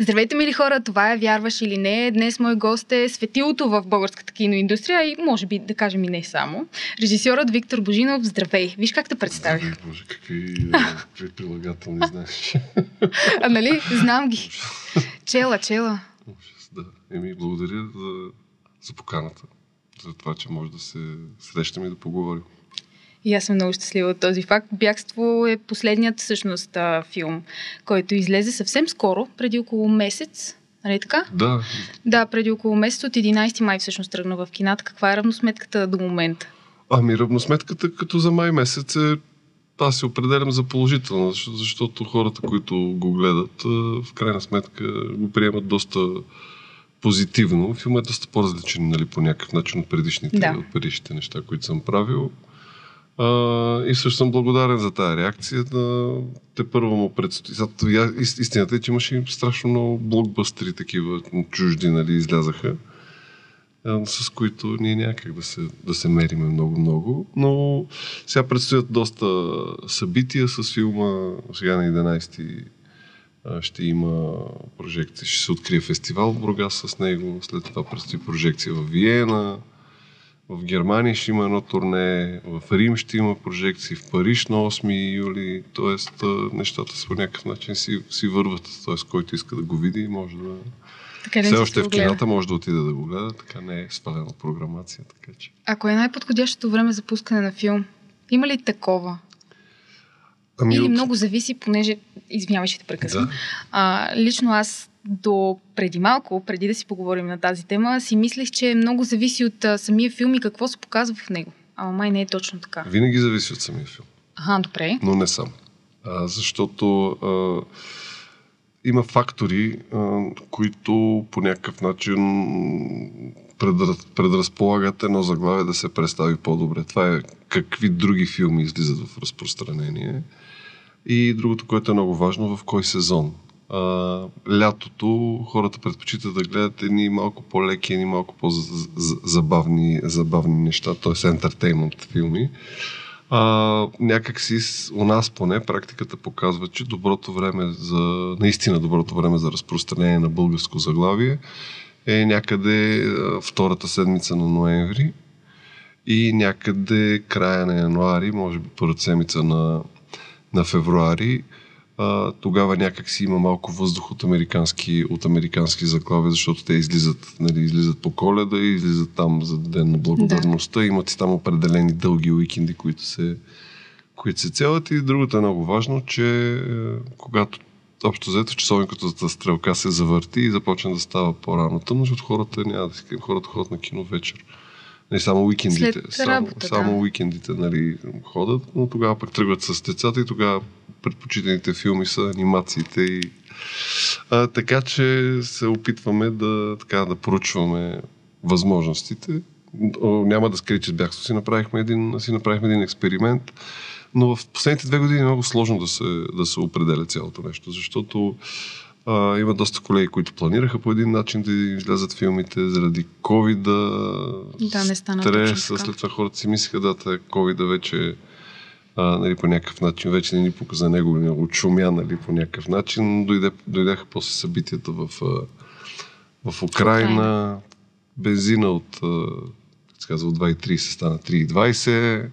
Здравейте, мили хора, това е Вярваш или не. Днес мой гост е светилото в българската киноиндустрия и може би да кажем и не само. Режисьорът Виктор Божинов, здравей. Виж как те представих. Здравей, Боже, какви, какви прилагателни знаеш. А нали? Знам ги. Чела, чела. Ужас, да. Еми, благодаря за, за поканата. За това, че може да се срещаме и да поговорим. И аз съм много щастлива от този факт. Бягство е последният всъщност филм, който излезе съвсем скоро, преди около месец. Нали така? Да. Да, преди около месец от 11 май всъщност тръгна в кината. Каква е равносметката до момента? Ами равносметката като за май месец е аз се определям за положителна, защото хората, които го гледат, в крайна сметка го приемат доста позитивно. Филмът е доста по-различен нали, по някакъв начин от предишните, да. от предишните неща, които съм правил. А, и също съм благодарен за тази реакция. Да, те първо му предстои. Истината е, че имаше страшно много блокбъстери такива чужди, нали, излязаха, с които ние някак да се, да се мериме много-много. Но сега предстоят доста събития с филма. Сега на 11 ще има прожекция. Ще се открие фестивал в Бургас с него. След това предстои прожекция в Виена в Германия ще има едно турне, в Рим ще има прожекции, в Париж на 8 юли, т.е. нещата по някакъв начин си, си върват, т.е. който иска да го види, може да... Така Все още в кината може да отиде да го гледа, така не е свалена програмация. Така че. Ако е най-подходящото време за пускане на филм, има ли такова? Ами Или от... много зависи, понеже, извинявай, ще те прекъсвам. Да. А, лично аз до преди малко, преди да си поговорим на тази тема, си мислех, че много зависи от а, самия филм и какво се показва в него. Ама май не е точно така. Винаги зависи от самия филм. Ага, добре. Но не сам. А, защото а, има фактори, а, които по някакъв начин предраз, предразполагат едно заглавие да се представи по-добре. Това е какви други филми излизат в разпространение. И другото, което е много важно, в кой сезон а, лятото хората предпочитат да гледат едни малко по-леки, едни малко по-забавни забавни неща, т.е. ентертеймент филми. А, някак си у нас поне практиката показва, че доброто време за, наистина доброто време за разпространение на българско заглавие е някъде втората седмица на ноември и някъде края на януари, може би първата седмица на, на февруари а, тогава някак си има малко въздух от американски, от американски заглавия, защото те излизат, нали, излизат по коледа и излизат там за Ден на благодарността. Да. Имат и там определени дълги уикенди, които се, които се целят. И другото е много важно, че е, когато общо взето часовниката стрелка се завърти и започне да става по-рано тъмно, защото хората няма да си хората ходят на кино вечер. Не само уикендите. След работа, само, да. само уикендите нали, ходят, но тогава пък тръгват с децата и тогава предпочитаните филми са анимациите и а, така че се опитваме да, така, да поручваме възможностите. Няма да скрия, че бях си направихме един, си направихме един експеримент, но в последните две години е много сложно да се, да се определя цялото нещо, защото а, има доста колеги, които планираха по един начин да излязат филмите заради covid Да, не стана стреса. След това хората си мислиха, да, covid вече а, нали, по някакъв начин вече не ни показа него, не отшумя нали, по някакъв начин. Дойде, дойдяха после събитията в, в Украина. Бензина от, се казва, от 2,30 стана 3,20.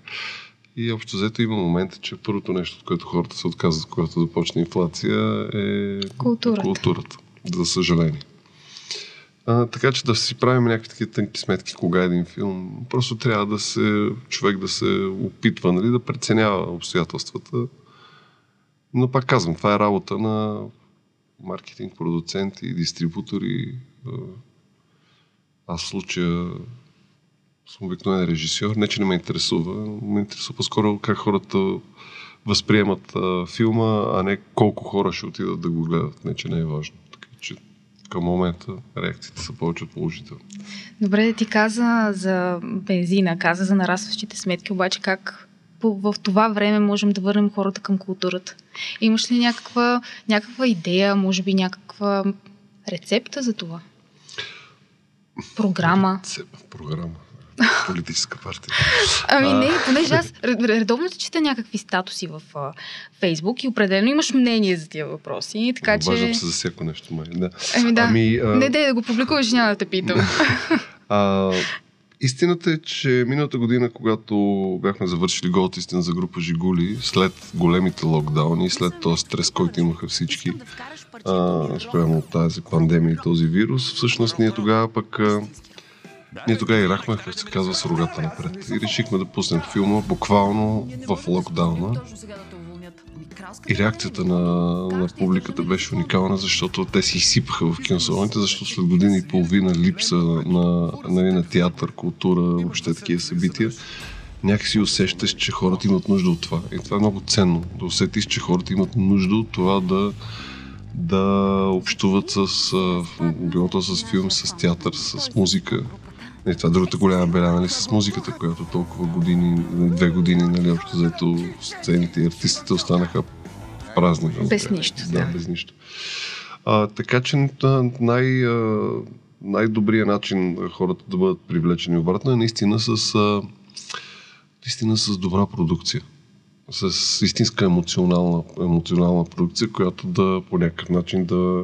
И общо взето има момента, че първото нещо, от което хората се отказват, когато започне инфлация, е културата. културата за съжаление. А, така че да си правим някакви такива тънки сметки, кога е един филм. Просто трябва да се, човек да се опитва, нали, да преценява обстоятелствата. Но пак казвам, това е работа на маркетинг, продуценти, дистрибутори. Аз в случая съм обикновен режисьор. Не, че не ме интересува. Ме интересува по-скоро как хората възприемат а, филма, а не колко хора ще отидат да го гледат. Не, че не е важно. Така че към момента реакциите са повече от положителни. Добре, ти каза за бензина, каза за нарастващите сметки, обаче как в това време можем да върнем хората към културата? Имаш ли някаква, някаква идея, може би някаква рецепта за това? Програма? Рецеп, програма. Политическа партия. Ами не, понеже аз редовно чета някакви статуси в Фейсбук и определено имаш мнение за тия въпроси. Така, че... Обаждам се за всяко нещо, май. Да. Ами да. Ами, а... Не, дай да го публикуваш, няма да те питам. а, Истината е, че миналата година, когато бяхме завършили голът истина за група Жигули, след големите локдауни, след този стрес, който имаха всички, а, спрямо от тази пандемия и този вирус, всъщност ние тогава пък а, ние тогава ирахме, както се казва, с рогата напред. И решихме да пуснем филма буквално в локдауна. И реакцията на, на публиката беше уникална, защото те си изсипаха в киносалоните, защото след година и половина липса на, нали, на театър, култура, въобще такива събития, някакси усещаш, че хората имат нужда от това. И това е много ценно. Да усетиш, че хората имат нужда от това да, да общуват с, било с филм, с театър, с музика. И това е другата голяма беля, нали, с музиката, която толкова години, две години, нали, общо заето сцените и артистите останаха празни. Без нищо. Да, да. без нищо. А, така че най, най-добрият начин хората да бъдат привлечени обратно е наистина с, наистина с добра продукция. С истинска емоционална, емоционална продукция, която да по някакъв начин да,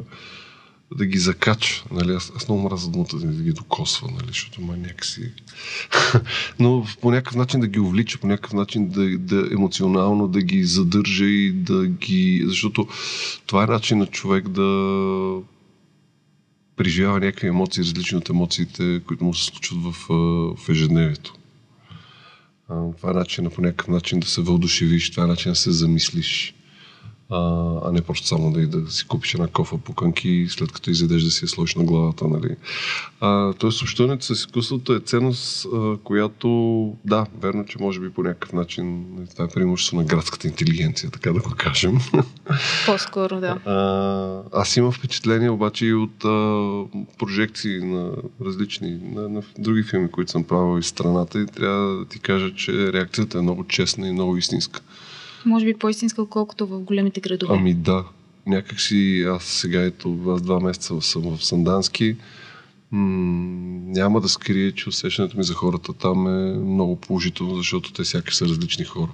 да ги закача. Нали? Аз, аз много мразя думата да ги докосва, нали? защото ма някакси... Но по някакъв начин да ги увлича, по някакъв начин да, да емоционално да ги задържа и да ги... Защото това е начин на човек да преживява някакви емоции, различни от емоциите, които му се случват в, в ежедневието. Това е начин по някакъв начин да се въодушевиш, това е начин да се замислиш а, а не просто само да, да си купиш една кофа пуканки и след като изядеш да си я сложиш на главата. Нали. А, тоест, общуването с изкуството е ценност, а, която, да, верно, че може би по някакъв начин това е преимущество на градската интелигенция, така да го кажем. По-скоро, да. А, аз имам впечатление обаче и от а, прожекции на различни, на, на други филми, които съм правил из страната и трябва да ти кажа, че реакцията е много честна и много истинска. Може би по-истинска, отколкото в големите градове. Ами да. Някак си аз сега ето, аз два месеца съм в Сандански. М- няма да скрие, че усещането ми за хората там е много положително, защото те сякаш са различни хора.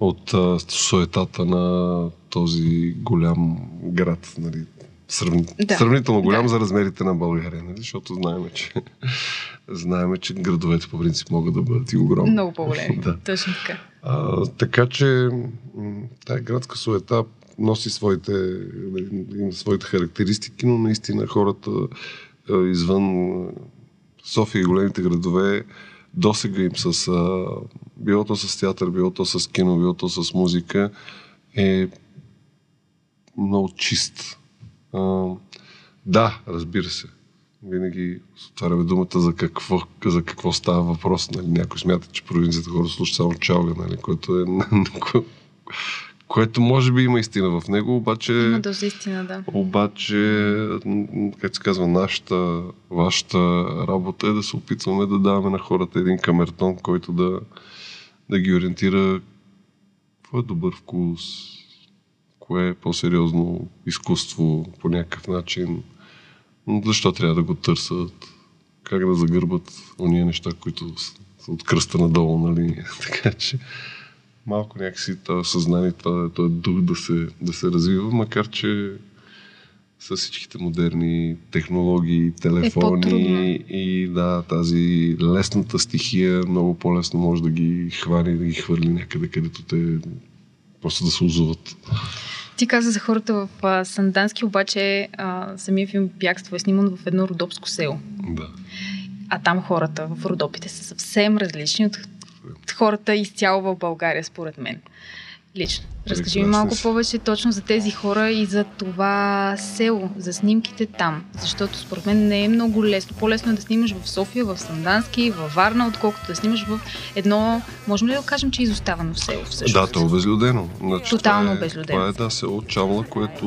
От а, суетата на този голям град, нали, Сравни... Да. Сравнително голям да. за размерите на България, нали? защото знаем, че, знаем, че градовете по принцип могат да бъдат и огромни. Много по-големи, да. точно така. А, така че тая градска суета носи своите, има своите характеристики, но наистина хората извън София и големите градове досега им с било то с театър, било то с кино, било то с музика е много чист а, да, разбира се. Винаги отваряме думата за какво, за какво става въпрос. Нали? Някой смята, че провинцията хора слушат само чалга, нали? което е което може би има истина в него, обаче... Има доста истина, да. Обаче, как се казва, нашата, вашата работа е да се опитваме да даваме на хората един камертон, който да, да ги ориентира какво е добър вкус, кое е по-сериозно изкуство по някакъв начин, защо трябва да го търсят, как да загърбат уния неща, които са от кръста надолу, нали? така че малко някакси това съзнание, това, това дух да се, да се развива, макар че с всичките модерни технологии, телефони е и да, тази лесната стихия много по-лесно може да ги хвани и да ги хвърли някъде, където те просто да се озуват. Ти каза за хората в а, Сандански, обаче а, самия филм Бягство е сниман в едно родопско село. Да. А там хората в Родопите са съвсем различни от хората изцяло в България, според мен. Лично. Разкажи ми малко повече точно за тези хора и за това село, за снимките там. Защото според мен не е много лесно. По-лесно е да снимаш в София, в Сандански, в Варна, отколкото да снимаш в едно, можем ли да кажем, че е изоставано село всъщност? Да, то е обезлюдено. Значи, Тотално това е, обезлюдено. Това е да, село Чамла, което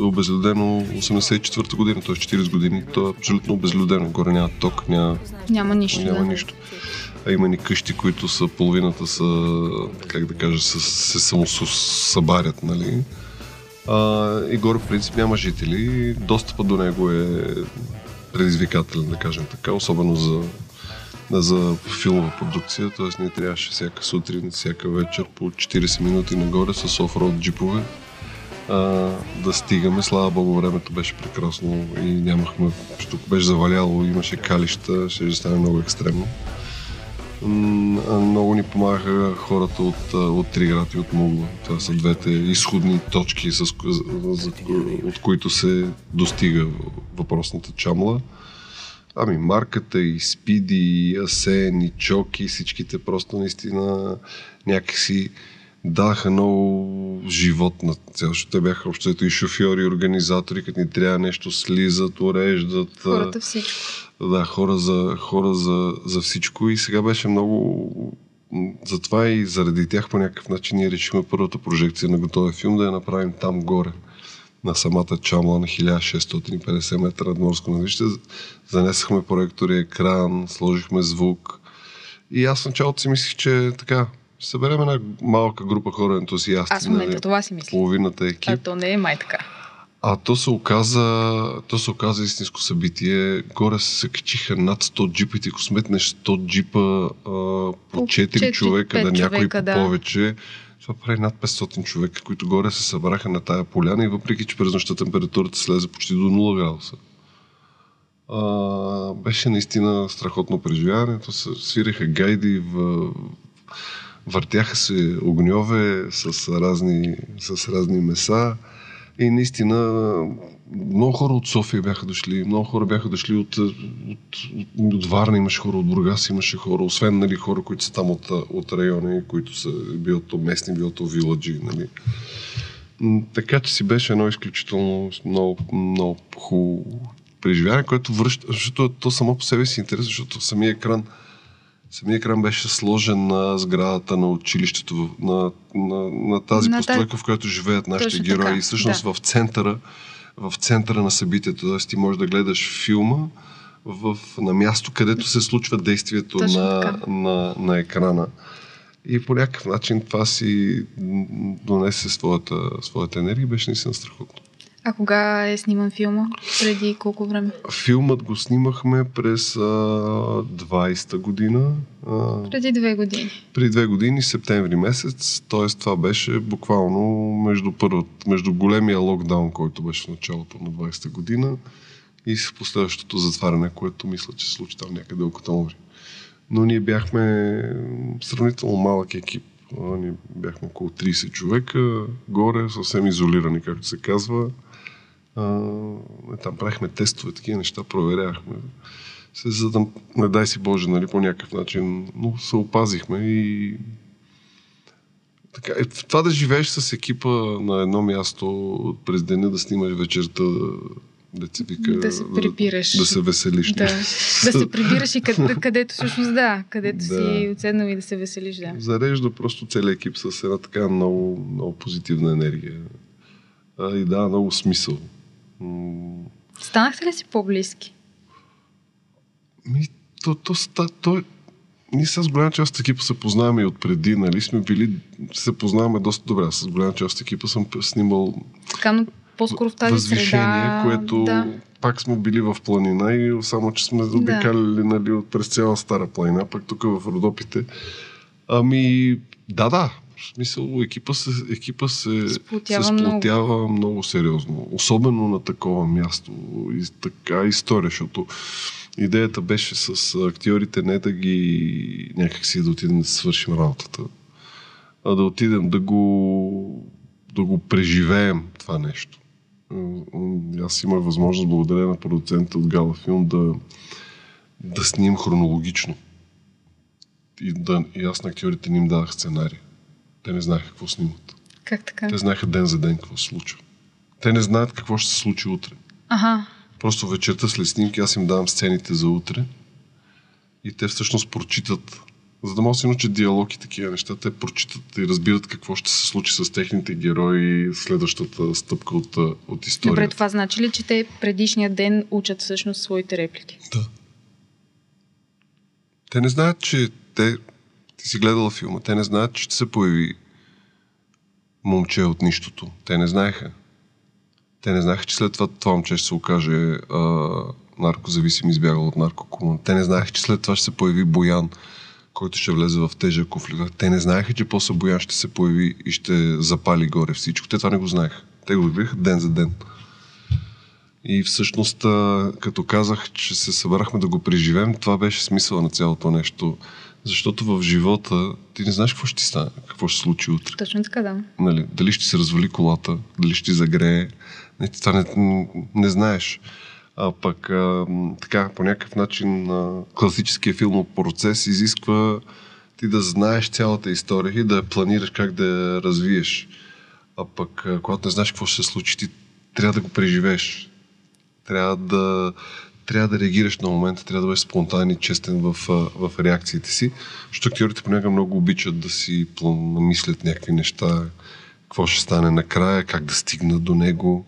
е обезлюдено 84-та година, т.е. 40 години. То е абсолютно обезлюдено. Горе няма ток, няма, няма нищо. Няма да. нищо. А има ни къщи, които са половината са, как да кажа, се, се самосъбарят, нали? А, и горе в принцип няма жители. Достъпът до него е предизвикателен, да кажем така, особено за за филмова продукция, т.е. ние трябваше всяка сутрин, всяка вечер по 40 минути нагоре с офроуд джипове а, да стигаме. Слава Богу, времето беше прекрасно и нямахме, тук беше заваляло, имаше калища, ще стане много екстремно. Много ни помагаха хората от, от Триград и от Мугла. Това са двете изходни точки, с, за, от които се достига въпросната чамла. Ами марката и Спиди, и Асен, и Чоки, всичките просто наистина някакси даха много живот на цяло, защото те бяха общото и шофьори, и организатори, като ни трябва нещо слизат, уреждат. Хората всичко. Да, хора за, хора за, за всичко и сега беше много затова и заради тях по някакъв начин ние решихме първата прожекция на готовия филм да я направим там горе на самата чамла на 1650 метра над морско надвище. Занесахме проектори, екран, сложихме звук. И аз началото си мислих, че така, ще съберем една малка група хора ентусиасти. Аз в момента нали, това си мисля. Половината екип. А то не е май така. А то се оказа, то се оказа истинско събитие. Горе се качиха над 100 джипа и ти ако сметнеш 100 джипа а, по 4, 4 човека, да някой по да. повече. Това прави над 500 човека, които горе се събраха на тая поляна и въпреки, че през нощта температурата слезе почти до 0 градуса. А, беше наистина страхотно преживяване. То се свиреха гайди, в, въртяха се огньове с разни, с разни меса и наистина много хора от София бяха дошли, много хора бяха дошли от, от, от, Варна, имаше хора от Бургас, имаше хора, освен нали, хора, които са там от, от райони, които са било то местни, било то виладжи. Нали. Така че си беше едно изключително много, много хубаво преживяване, което връща, защото то само по себе си е интересно, защото самия екран Самия екран беше сложен на сградата на училището, на, на, на тази на постройка, в която живеят нашите Точно герои. Така. И всъщност да. в центъра в центъра на събитието. Тоест ти можеш да гледаш филма в, на място, където се случва действието на, на, на екрана. И по някакъв начин това си донесе своята, своята енергия. Беше наистина страхотно. А кога е сниман филма? Преди колко време? Филмът го снимахме през а, 20-та година. А, преди две години. Преди две години, септември месец. Т.е. това беше буквално между, първат, между големия локдаун, който беше в началото на 20-та година и с последващото затваряне, което мисля, че се случи там някъде октомври. Но ние бяхме сравнително малък екип. Ние бяхме около 30 човека, горе, съвсем изолирани, както се казва. А, там правихме тестове, такива неща, проверяхме. Се, за да, не дай си Боже, нали, по някакъв начин, но се опазихме и така, е, това да живееш с екипа на едно място през деня, да снимаш вечерта, да се вика, да се прибираш. Да, да се веселиш. Да, да се прибираш и къде, където всъщност да, където да. си отседнал и да се веселиш. Да. Зарежда просто целият екип с една така много, много позитивна енергия. А, и да, много смисъл. Станахте ли си по-близки? Ми, то, то, то, то, ние с голяма част от екипа се познаваме и отпреди, нали сме били, се познаваме доста добре. С голяма част от екипа съм снимал така, но по-скоро в тази среда, което да. пак сме били в планина и само, че сме обикаляли нали, през цяла стара планина, пък тук в Родопите. Ами, да, да, в смисъл, екипа се, екипа се сплотява, се сплотява много. много сериозно. Особено на такова място. И така история, защото идеята беше с актьорите не да ги някакси да отидем да свършим работата, а да отидем да го, да го преживеем това нещо. Аз имах възможност, благодаря на продуцента от Гала Филм, да, да снимам хронологично. И, да, и аз на актьорите ни им дадах сценарий. Те не знаеха какво снимат. Как така? Те знаеха ден за ден какво се случва. Те не знаят какво ще се случи утре. Ага. Просто вечерта след снимки аз им давам сцените за утре и те всъщност прочитат за да могат да се научат диалог и такива неща, те прочитат и разбират какво ще се случи с техните герои следващата стъпка от, от историята. Добре, това значи ли, че те предишния ден учат всъщност своите реплики? Да. Те не знаят, че те ти си гледала филма. Те не знаят, че ще се появи момче от нищото. Те не знаеха. Те не знаеха, че след това това момче ще се окаже а, наркозависим, избягал от наркокомун. Те не знаеха, че след това ще се появи Боян, който ще влезе в тежък конфликт. Те не знаеха, че после Боян ще се появи и ще запали горе всичко. Те това не го знаеха. Те го виха ден за ден. И всъщност, като казах, че се събрахме да го преживеем, това беше смисъла на цялото нещо. Защото в живота ти не знаеш какво ще ти стане, какво ще се случи утре. Точно така, да. Нали, дали ще се развали колата, дали ще ти загрее. Не, това не, не знаеш. А пък а, така, по някакъв начин а, класическия филмов процес изисква ти да знаеш цялата история и да я планираш как да я развиеш. А пък, а, когато не знаеш какво ще се случи, ти трябва да го преживееш. Трябва да, трябва да реагираш на момента, трябва да бъдеш спонтанен и честен в, в реакциите си. Защото актьорите понякога много обичат да си намислят някакви неща, какво ще стане накрая, как да стигнат до него.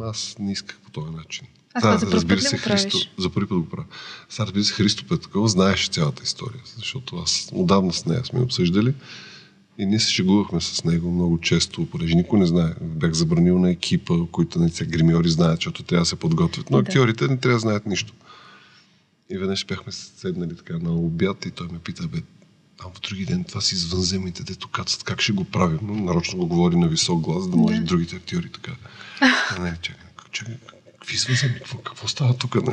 Аз не исках по този начин. Аз да, за разбира се, Христо, за първи път го правя. Сега, разбира се, Христо Петкова знаеше цялата история, защото аз отдавна с нея сме обсъждали и ние се шегувахме с него много често, понеже никой не знае. Бях забранил на екипа, които не са гримьори знаят, защото трябва да се подготвят. Но актьорите не трябва да знаят нищо. И веднъж бяхме седнали така на обяд и той ме пита, бе, а в други ден това си извънземните, дето кацат, как ще го правим? Но нарочно го говори на висок глас, да може да. другите актьори така. А, не, чакай, чакай, какви извънземни, какво, какво става тук?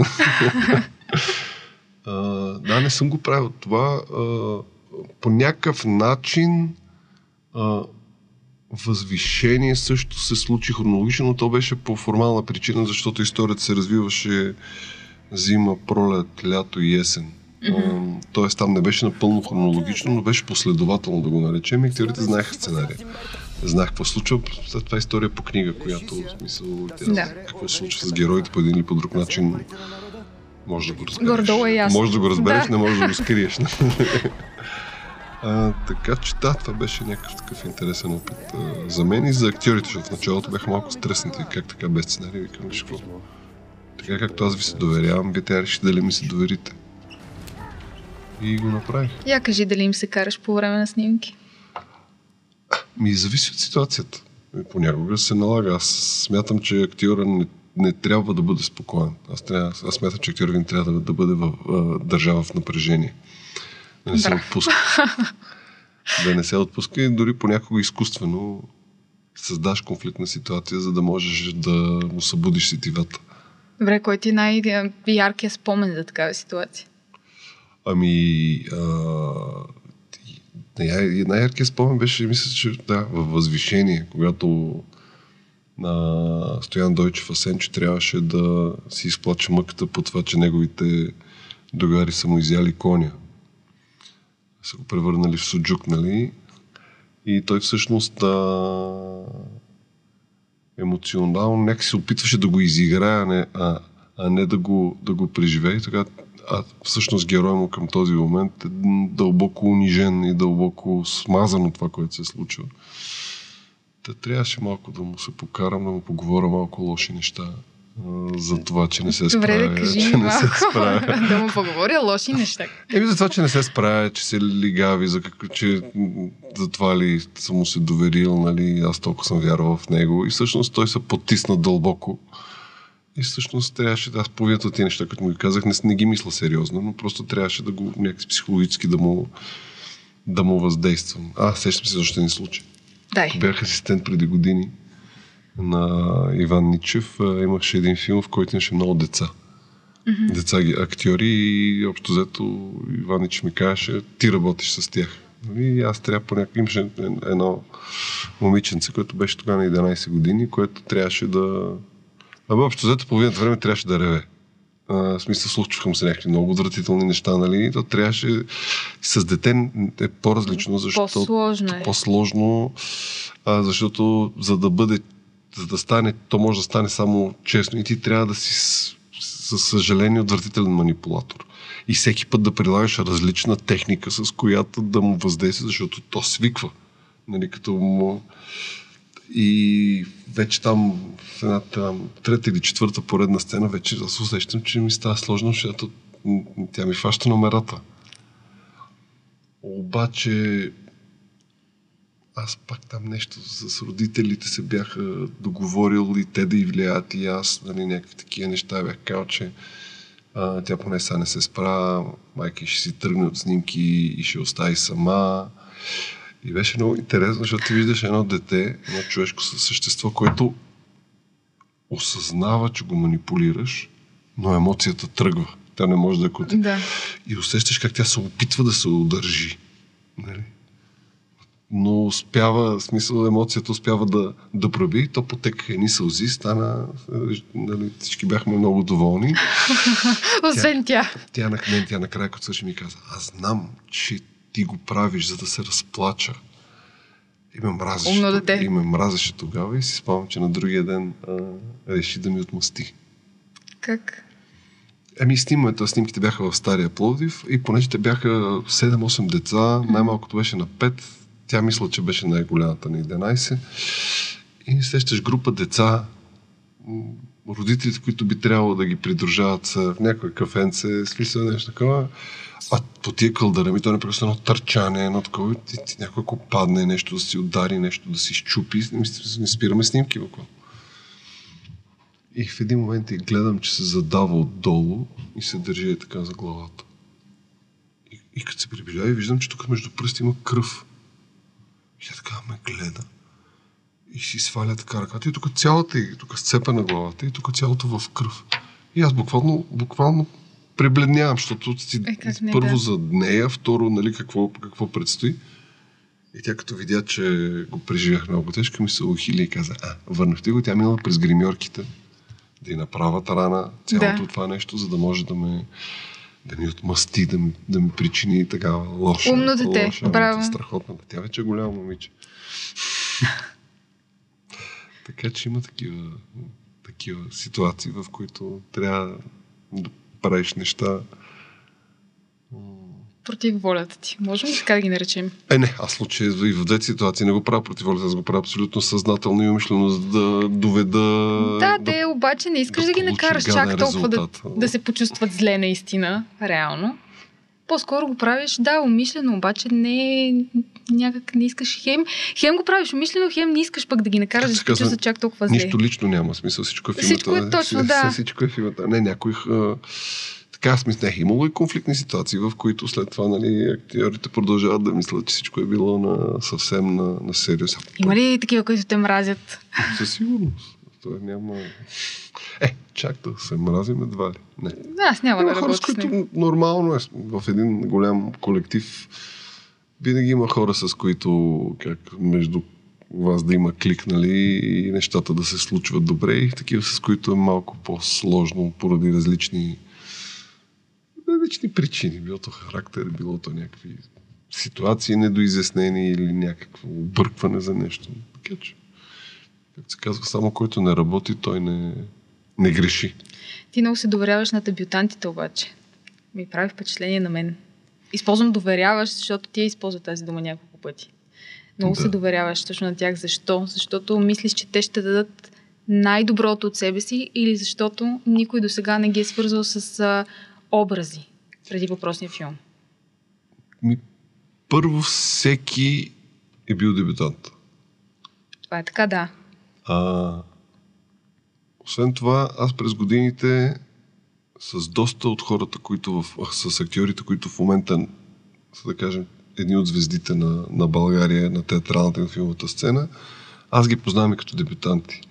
да, не съм го правил. Това а, по някакъв начин а, възвишение също се случи хронологично, но то беше по формална причина, защото историята се развиваше зима, пролет, лято и есен. Mm-hmm. Тоест там не беше напълно хронологично, но беше последователно да го наречем и актерите знаеха сценария. Знаех какво случва. След това история по книга, която в смисъл да. какво се случва с героите по един или по друг начин. Може да го разбереш. Гордо е ясно. Може да го разбереш, да. не може да го скриеш. А, така че да, това беше някакъв такъв интересен опит а, за мен и за актьорите, защото в началото бях малко стреснати, как така без сценарий, викам, виж какво. Така както аз ви се доверявам, вие трябва решите дали ми се доверите. И го направих. Я кажи дали им се караш по време на снимки. Ми зависи от ситуацията. Понякога се налага. Аз смятам, че актьора не, не трябва да бъде спокоен. Аз, трябва, аз смятам, че актьора не трябва да, да бъде в, в държава в напрежение да не се да. отпуска. да не се отпуска и дори понякога изкуствено създаш конфликтна ситуация, за да можеш да му събудиш сетивата. Добре, кой ти е най-яркият спомен за такава ситуация? Ами, а, най-яркият спомен беше, мисля, че да, във възвишение, когато на Стоян Дойчев Асенчо трябваше да си изплача мъката по това, че неговите догари са му изяли коня са го превърнали в суджук, нали? И той всъщност а, емоционално някак се опитваше да го изиграе, а не, а, а не да, го, да го преживее. Така, а всъщност героя му към този момент е дълбоко унижен и дълбоко смазан от това, което се е случва. Та трябваше малко да му се покарам, да му поговоря малко лоши неща за това, че не се справя. Добре, да кажи че не се справя. да му поговоря лоши неща. Еми за това, че не се справя, че се лигави, за, какво, че за това ли съм му се доверил, нали, аз толкова съм вярвал в него. И всъщност той се потисна дълбоко. И всъщност трябваше да аз повията тези неща, като му ги казах, не, не ги мисля сериозно, но просто трябваше да го някакси психологически да му, да му въздействам. А, сещам се защо не случи. Дай. Бях асистент преди години на Иван Ничев имаше един филм, в който имаше много деца. Mm-hmm. Деца ги актьори и общо взето Иван Ничев ми казваше, ти работиш с тях. И аз трябва по някакъв... Имаше едно момиченце, което беше тогава на 11 години, което трябваше да... Абе, общо взето половината време трябваше да реве. А, в смисъл, случваха му се някакви много отвратителни неща, нали? То трябваше... С дете е по-различно, защото... По-сложно е. По-сложно, а, защото за да бъде за да стане, то може да стане само честно и ти трябва да си със съжаление отвратителен манипулатор. И всеки път да прилагаш различна техника, с която да му въздейства, защото то свиква. Нали, като му... И вече там в една там, трета или четвърта поредна сцена вече аз усещам, че ми става сложно, защото тя ми фаща номерата. Обаче аз пак там нещо с родителите се бяха договорил и те да и влияят и аз, нали, някакви такива неща. Бях казал, че а, тя поне сега не се спра, майка ще си тръгне от снимки и ще остави сама. И беше много интересно, защото ти виждаш едно дете, едно човешко същество, което осъзнава, че го манипулираш, но емоцията тръгва. Тя не може да е Да. И усещаш как тя се опитва да се удържи. Нали? Но успява, смисъл емоцията успява да, да проби, то потекаха едни сълзи, стана, нали, всички бяхме много доволни. Освен тя. Тя, тя, тя, тя накрая, като също ми каза, аз знам, че ти го правиш, за да се разплача. И ме мразеше, Умно дете. И ме мразеше тогава и си спомням, че на другия ден а, реши да ми отмъсти. Как? Ами снимането, снимките бяха в Стария Пловдив и понеже те бяха 7-8 деца, най-малкото беше на 5, тя мисля, че беше най-голямата на 11. И сещаш група деца, родителите, които би трябвало да ги придружават са в някое кафенце, смисъл нещо такова. А по тия кълдъра ми, то е едно търчане, едно такова, ти, ти, някой ако падне, нещо да си удари, нещо да си щупи, не спираме снимки буквално. И в един момент и гледам, че се задава отдолу и се държи така за главата. И, и като се приближава и виждам, че тук между пръсти има кръв. И тя така ме гледа и си сваля така ръката и тук цялата и тук сцепа на главата и тук цялото в кръв. И аз буквално, буквално пребледнявам, защото си е, първо да. за нея, второ, нали, какво, какво предстои. И тя като видя, че го преживях много тежко, ми се ухили и каза, а, върнахте го, тя минала през гримьорките да й направят рана цялото да. това нещо, за да може да ме да ми отмъсти, да ми, да ми причини такава лоша. Умно дете, лоша, браво. Страхотна. Тя вече е голямо момиче. така че има такива, такива ситуации, в които трябва да правиш неща против волята ти. Можем ли така да ги наречем? Е, не, аз случай и в двете ситуации не го правя против волята, аз го правя абсолютно съзнателно и умишлено, за да доведа... Да, да те обаче не искаш да, да ги накараш чак толкова да, да се почувстват зле наистина, реално. По-скоро го правиш, да, умишлено, обаче не някак не искаш хем. Хем го правиш умишлено, хем не искаш пък да ги накараш да се почувстват чак толкова зле. Нищо лично няма смисъл, всичко е в Всичко е точно, да. Всичко е в имата. Не, някой така аз мислех, имало и конфликтни ситуации, в които след това нали, актьорите продължават да мислят, че всичко е било на, съвсем на, на сериоз. Има ли такива, които те мразят? Със сигурност. Това няма... Е, чак да се мразим едва ли. Не. Аз няма има да хора, с които нормално е в един голям колектив. Винаги има хора, с които как между вас да има клик, нали, и нещата да се случват добре, и такива, с които е малко по-сложно поради различни различни причини. Било то характер, било то някакви ситуации недоизяснени или някакво объркване за нещо. Така че, както се казва, само който не работи, той не, не греши. Ти много се доверяваш на дебютантите обаче. Ми прави впечатление на мен. Използвам доверяваш, защото ти използва тази дума няколко пъти. Много да. се доверяваш точно на тях. Защо? Защото мислиш, че те ще дадат най-доброто от себе си или защото никой до сега не ги е свързвал с а, образи преди въпросния филм? Ми, първо всеки е бил дебютант. Това е така, да. А, освен това, аз през годините с доста от хората, които в, с актьорите, които в момента са да кажем едни от звездите на, на България, на театралната и на филмовата сцена, аз ги познавам и като дебютанти.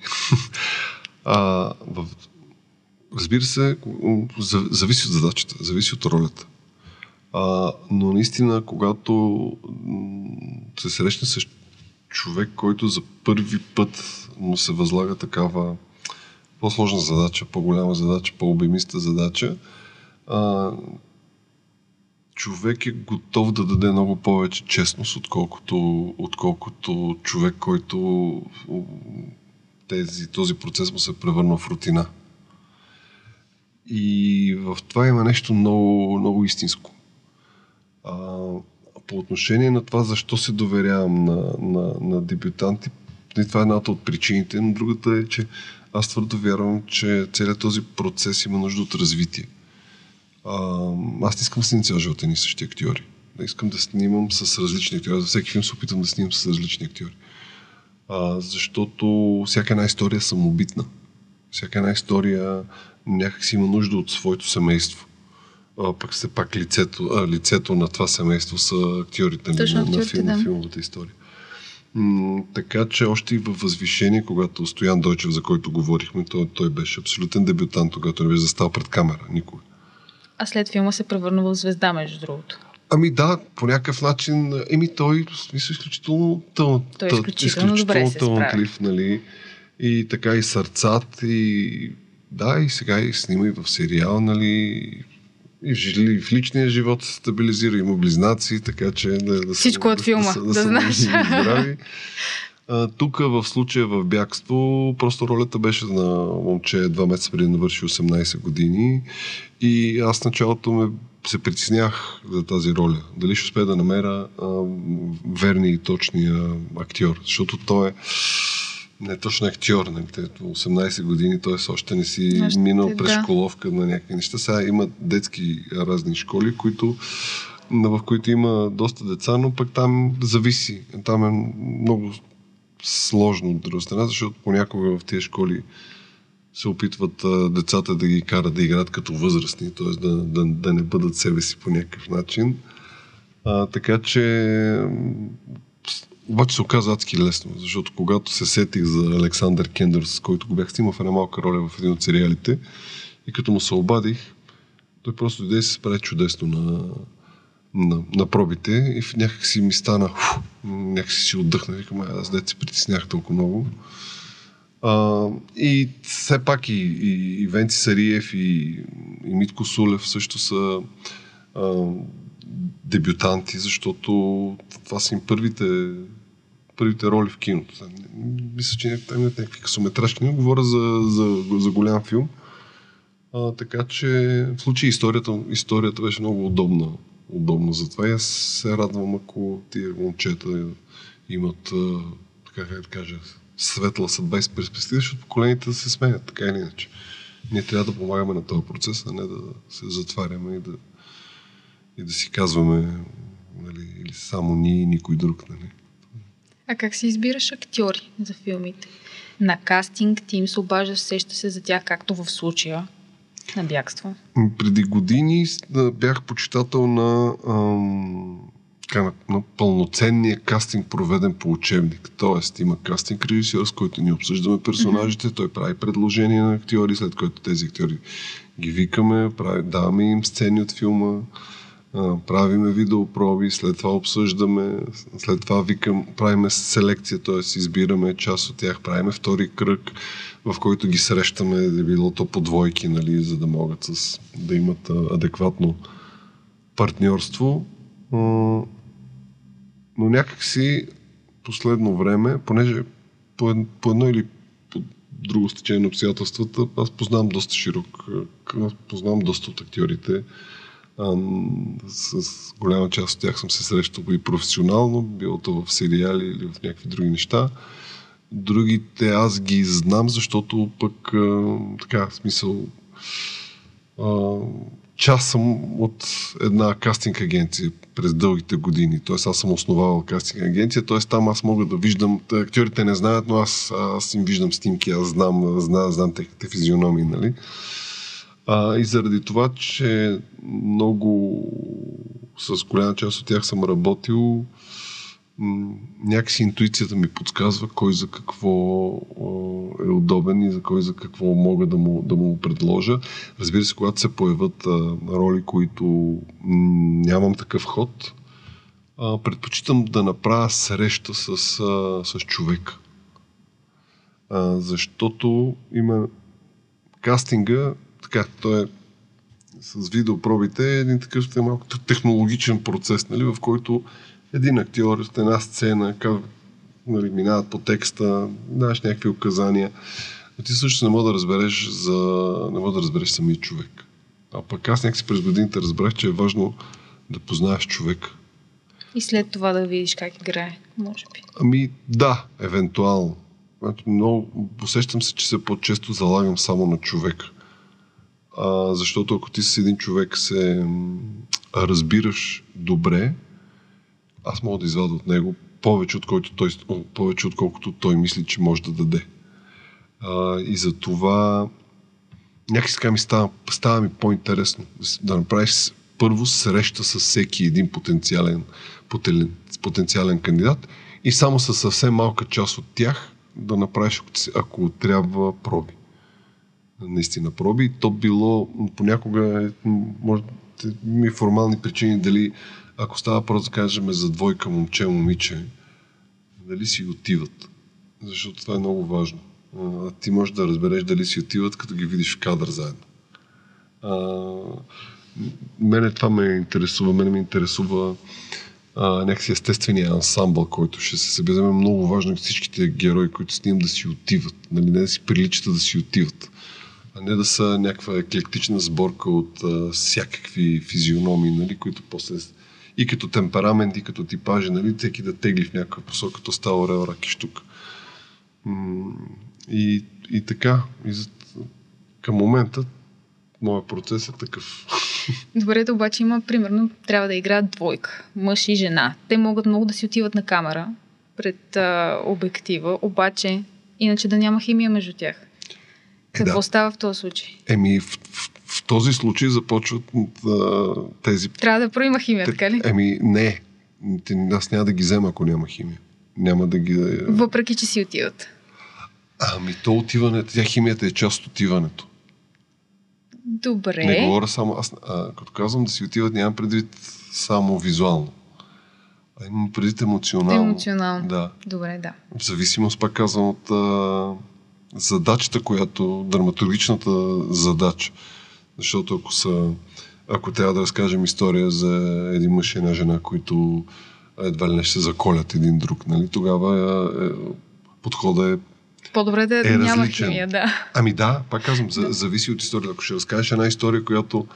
а, в Разбира се, зависи от задачата, зависи от ролята. А, но наистина, когато се срещне с човек, който за първи път му се възлага такава по-сложна задача, по-голяма задача, по-обемиста задача, а, човек е готов да даде много повече честност, отколкото, отколкото човек, който тези, този процес му се превърна в рутина. И в това има нещо много, много истинско. А, по отношение на това, защо се доверявам на, на, на дебютанти, това е едната от причините, но другата е, че аз твърдо вярвам, че целият този процес има нужда от развитие. А, аз не искам да си цял живот ни същи актьори. Искам да снимам с различни актьори. За всеки филм се опитвам да снимам с различни актьори. А, защото всяка една история е самобитна. Всяка една история някак си има нужда от своето семейство. А, пък все пак лицето, а, лицето на това семейство са актьорите Точно, на, актьорите, на, филм, да. филмовата история. М, така че още и във възвишение, когато Стоян Дойчев, за който говорихме, той, той беше абсолютен дебютант, когато не беше застал пред камера. Никога. А след филма се превърна в звезда, между другото. Ами да, по някакъв начин, еми той, в смисъл, изключително, тъл, Той е тъл- изключително добре талантлив, нали? И така и сърцат, и да, и сега и снима и в сериал, нали? И в, жили, в личния живот се стабилизира, има близнаци, така че да, да Всичко от филма, са- да са знаеш. здрави. А, тук в случая в бягство, просто ролята беше на момче два месеца преди да навърши 18 години и аз началото ме се притеснях за тази роля. Дали ще успея да намеря а, верния и точния актьор, защото той е не точно актьор, нали, те 18 години, т.е. още не си Още, минал през да. школовка на някакви неща. Сега има детски разни школи, които в които има доста деца, но пък там зависи. Там е много сложно от друга страна, защото понякога в тези школи се опитват а, децата да ги карат да играят като възрастни, т.е. Да, да, да не бъдат себе си по някакъв начин. А, така че обаче се оказа адски лесно, защото когато се сетих за Александър Кендър, с който го бях снимал в една малка роля в един от сериалите, и като му се обадих, той просто дойде и се справи чудесно на, на, на пробите и в някак си ми стана, фу, някак си отдъхна. Викам, «Ай, аз дете се притеснях толкова много. А, и все пак и, и, и Венци Сариев и, и Митко Сулев също са а, дебютанти, защото това са им първите, първите роли в киното. Мисля, че там имат някакви късометражки. Не говоря за, за, за голям филм. А, така че в случай историята, историята беше много удобна, удобна за това. И аз се радвам, ако тия момчета имат, така как да кажа, светла съдба и перспектива, защото поколенията се сменят, така или иначе. Ние трябва да помагаме на този процес, а не да се затваряме и да, и да си казваме нали, или само ние и никой друг. Нали. А как си избираш актьори за филмите? На кастинг ти им се обаждаш, сеща се за тях, както в случая на бягство. Преди години бях почитател на, ам, на, на пълноценния кастинг, проведен по учебник. Тоест има кастинг режисьор, с който ни обсъждаме персонажите, той прави предложения на актьори, след което тези актьори ги викаме, прави, даваме им сцени от филма, правиме видеопроби, след това обсъждаме, след това викам, правиме селекция, т.е. избираме част от тях, правиме втори кръг, в който ги срещаме, да било то по двойки, нали, за да могат с, да имат адекватно партньорство. Но някак си последно време, понеже по, ед- по едно или по друго стечение на обстоятелствата, аз познавам доста широк, а, познавам доста от актьорите. С, голяма част от тях съм се срещал и професионално, било то в сериали или в някакви други неща. Другите аз ги знам, защото пък така, в смисъл част съм от една кастинг агенция през дългите години. Тоест аз съм основавал кастинг агенция, т.е. там аз мога да виждам, актьорите не знаят, но аз, аз им виждам снимки, аз знам, знам, знам техните физиономии, нали? А, и заради това, че много с голяма част от тях съм работил, м, някакси интуицията ми подсказва кой за какво е удобен и за кой за какво мога да му, да му предложа. Разбира се, когато се появят а, роли, които м, нямам такъв ход, а, предпочитам да направя среща с, а, с човек. А, защото има кастинга, така, той е с видеопробите, е един такъв е малко технологичен процес, нали, в който един актьор от една сцена как, нали, минават по текста, даваш някакви указания. Но ти също не мога да разбереш за... не мога да разбереш самия човек. А пък аз някакси през годините разбрах, че е важно да познаеш човек. И след това да видиш как играе, може би. Ами да, евентуално. Много, усещам се, че се по-често залагам само на човек. А, защото ако ти с един човек се разбираш добре, аз мога да извада от него повече, от който той, повече отколкото той мисли, че може да даде. А, и за това някакси така ми става, става ми по-интересно да направиш първо среща с всеки един потенциален, потенциален кандидат и само с съвсем малка част от тях да направиш, ако трябва, проби. Наистина проби. То било понякога, може ми формални причини, дали ако става просто да кажем за двойка момче, момиче, дали си отиват. Защото това е много важно. А, ти можеш да разбереш дали си отиват, като ги видиш в кадър заедно. А, мене това ме интересува. Мене ме интересува а, някакси естествения ансамбъл, който ще се събере. Много важно е всичките герои, които снимам да си отиват. Нали? Не да си приличат, да си отиват. А не да са някаква еклектична сборка от а, всякакви физиономии, нали? които после и като темперамент, и като типажи, нали? всеки да тегли в някаква посока, като става орел, рак и штук. И, и така, и за, към момента моят процес е такъв. Добре, обаче има, примерно, трябва да играят двойка, мъж и жена. Те могат много да си отиват на камера пред а, обектива, обаче иначе да няма химия между тях. Какво да. става в този случай? Еми, в, в, в този случай започват а, тези... Трябва да проима химия, така ли? Еми, не. Аз няма да ги взема, ако няма химия. Няма да ги... Въпреки, че си отиват. Ами то отиването, тя химията е част от отиването. Добре. Не говоря само, аз а, като казвам да си отиват, нямам предвид само визуално. А имам предвид емоционално. Емоционално. Да. Добре, да. В зависимост, пак казвам, от а, задачата, която, драматургичната задача. Защото ако са, ако трябва да разкажем история за един мъж и една жена, които едва ли не ще се заколят един друг, нали, тогава е, е, подхода е по-добре да е няма химия, да. Ами да, пак казвам, за, зависи от историята. Ако ще разкажеш една история, която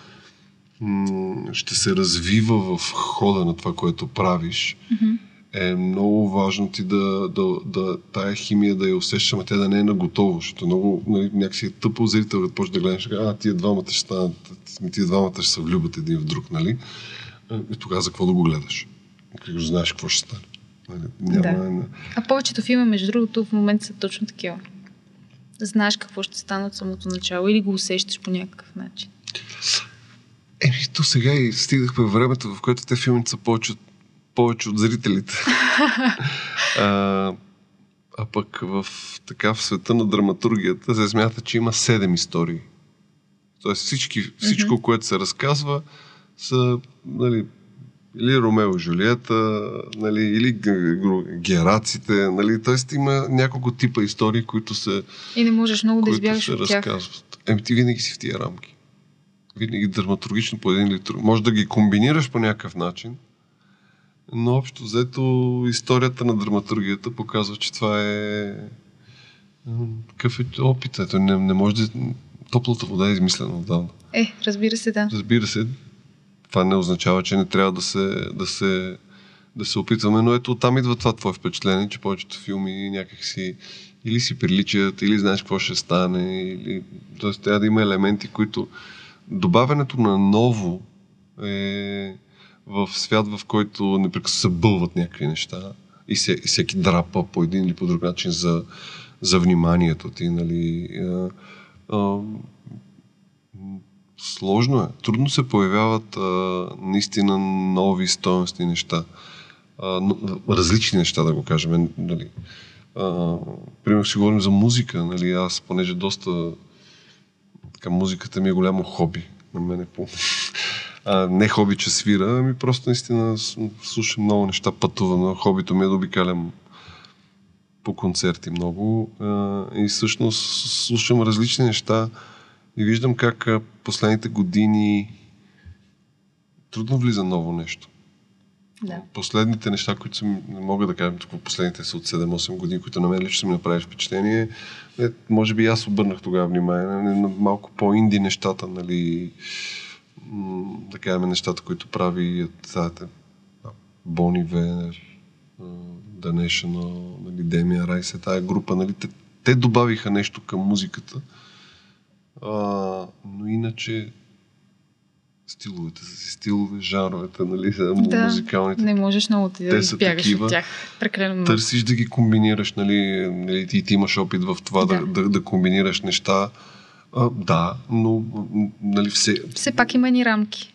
м- ще се развива в хода на това, което правиш, mm-hmm. Е много важно ти да, да, да тая химия да я усещаш, а тя да не е наготово, защото много нали, някакси е тъпо зрител, да почне да гледаш, а тия двамата ще станат, тия двамата ще се влюбят един в друг, нали? И тогава за какво да го гледаш? Как знаеш какво ще стане? Нали, няма... Да. А повечето филми, между другото, в момента са точно такива. Знаеш какво ще стане от самото начало или го усещаш по някакъв начин. Еми, то сега и стигнахме времето, в което те филмите са повече, повече от зрителите. а, а пък в, така, в света на драматургията се смята, че има седем истории. Тоест всички, всичко, mm-hmm. което се разказва, са нали, или Ромео и Жулиета, нали, или гераците, нали, т.е. има няколко типа истории, които се И не можеш много да избягаш от тях. Разказват. Еми ти винаги си в тия рамки. Винаги драматургично по един или друг. Може да ги комбинираш по някакъв начин, но общо взето историята на драматургията показва, че това е какъв е опит. Ето, не, не може да... Топлата вода е измислена отдавна. Е, разбира се, да. Разбира се това не означава, че не трябва да се, да се, да се опитваме, но ето там идва това твое впечатление, че повечето филми някакси или си приличат, или знаеш какво ще стане, или... Тоест трябва да има елементи, които добавянето на ново е в свят, в който непрекъснато се бълват някакви неща и, се, и всеки драпа по един или по друг начин за, за вниманието ти, нали. А, а, Сложно е. Трудно се появяват а, наистина нови стоеностни неща. А, но, различни неща, да го кажем. Нали. А, примерно си говорим за музика. Нали. Аз, понеже доста така, музиката ми е голямо хоби. На мен е по... А, не хоби, че свира, ами просто наистина слушам много неща, пътувам. Хобито ми е да обикалям по концерти много. А, и всъщност слушам различни неща и виждам как последните години трудно влиза ново нещо. Да. Последните неща, които съм, не мога да кажа, тук последните са от 7-8 години, които на мен лично ми направи впечатление, е, може би аз обърнах тогава внимание на, на малко по-инди нещата, нали, да кажем нещата, които прави Бони Венер, The National, нали, Демия Райс, е тая група, нали, те, те добавиха нещо към музиката, а, но иначе стиловете са си стилове, жанровете, нали, да, музикалните. не можеш много да Те са такива. от тях. Прекалено Търсиш да ги комбинираш, нали, нали ти, ти имаш опит в това да, да, да, да комбинираш неща. А, да, но нали, все... Все пак има ни рамки.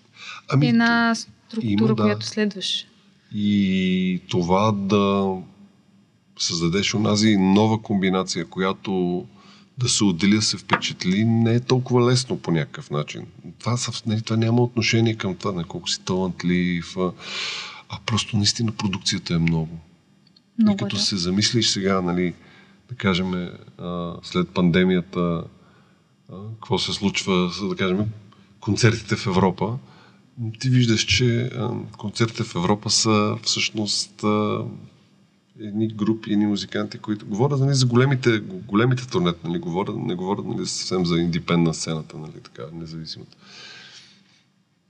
Ами, Една структура, има, да. която следваш. И това да създадеш онази нова комбинация, която да се отдели, да се впечатли, не е толкова лесно по някакъв начин. Това, нали, това няма отношение към това, на колко си талантлив, а, а просто наистина продукцията е много. много и като да. се замислиш сега, нали, да кажем, а, след пандемията, какво се случва, да кажем, концертите в Европа, ти виждаш, че концертите в Европа са всъщност едни групи, едни музиканти, които говорят нали, за големите, големите турнет, нали, говорят, не говорят нали, съвсем за индипендна сцената, нали, така, независимата.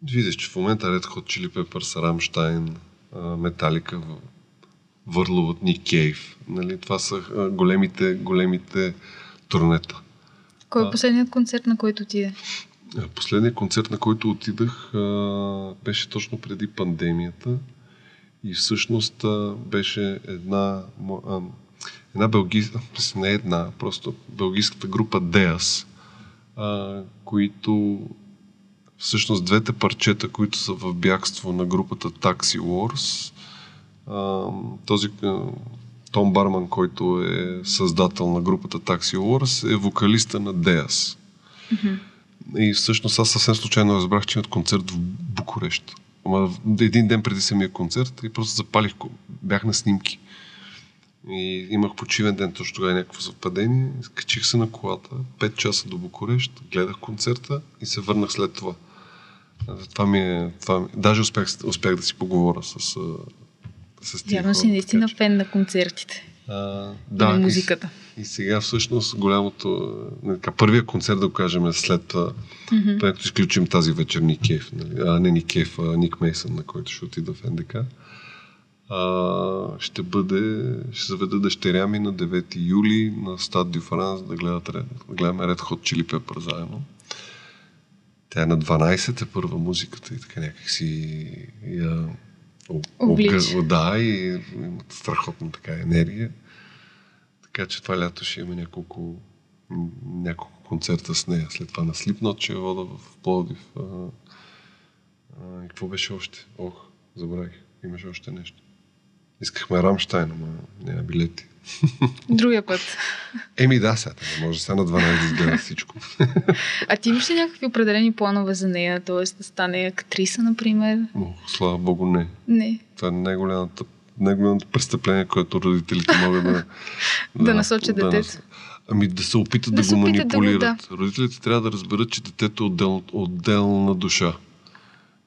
Виждаш, че в момента Red Hot Chili Peppers, Рамштайн, Металика, върлуват ни Кейв. Нали, това са големите, големите турнета. Кой е последният концерт, на който отиде? Последният концерт, на който отидах, беше точно преди пандемията. И всъщност беше една, една белгийска, не една, просто белгийската група Deas, които всъщност двете парчета, които са в бягство на групата Taxi Wars, този Том Барман, който е създател на групата Taxi Wars, е вокалиста на Deas. Mm-hmm. И всъщност аз съвсем случайно разбрах, че имат концерт в Букурещ. Ама един ден преди самия концерт и просто запалих, бях на снимки. И имах почивен ден, точно тогава някакво съвпадение. Качих се на колата, 5 часа до Букурещ, гледах концерта и се върнах след това. Това ми е... Това ми... Даже успях, успях да си поговоря с, с Явно си наистина фен на концертите. А, да, на музиката. И, и сега всъщност голямото, така, първия концерт, да го кажем, след това, mm-hmm. като изключим тази вечер Никев, нали? а не Никев, а Ник Мейсън, на който ще отида в НДК, а, ще бъде, ще заведа дъщеря ми на 9 юли на Стад Дю Франс да, гледат, да гледаме Red Hot Chili Pepper заедно. Тя е на 12, е първа музиката и така някак си я Облича. Да, и имат страхотна така енергия. Така че това лято ще има няколко, няколко концерта с нея. След това на Слипнот ще вода в Пловдив. А, а, и какво беше още? Ох, забравих. Имаше още нещо. Искахме Рамштайн, но няма билети. Другия път. Еми да, сега не може сега на 12 да изгледа всичко. а ти имаш ли някакви определени планове за нея? Т.е. да стане актриса, например? О, слава богу, не. Не. Това е най-голямото, най-голямото престъпление, което родителите могат да... да, да насочат да детето. Ами да се опитат да, да го манипулират. Да да. Родителите трябва да разберат, че детето е отдел, отделна душа.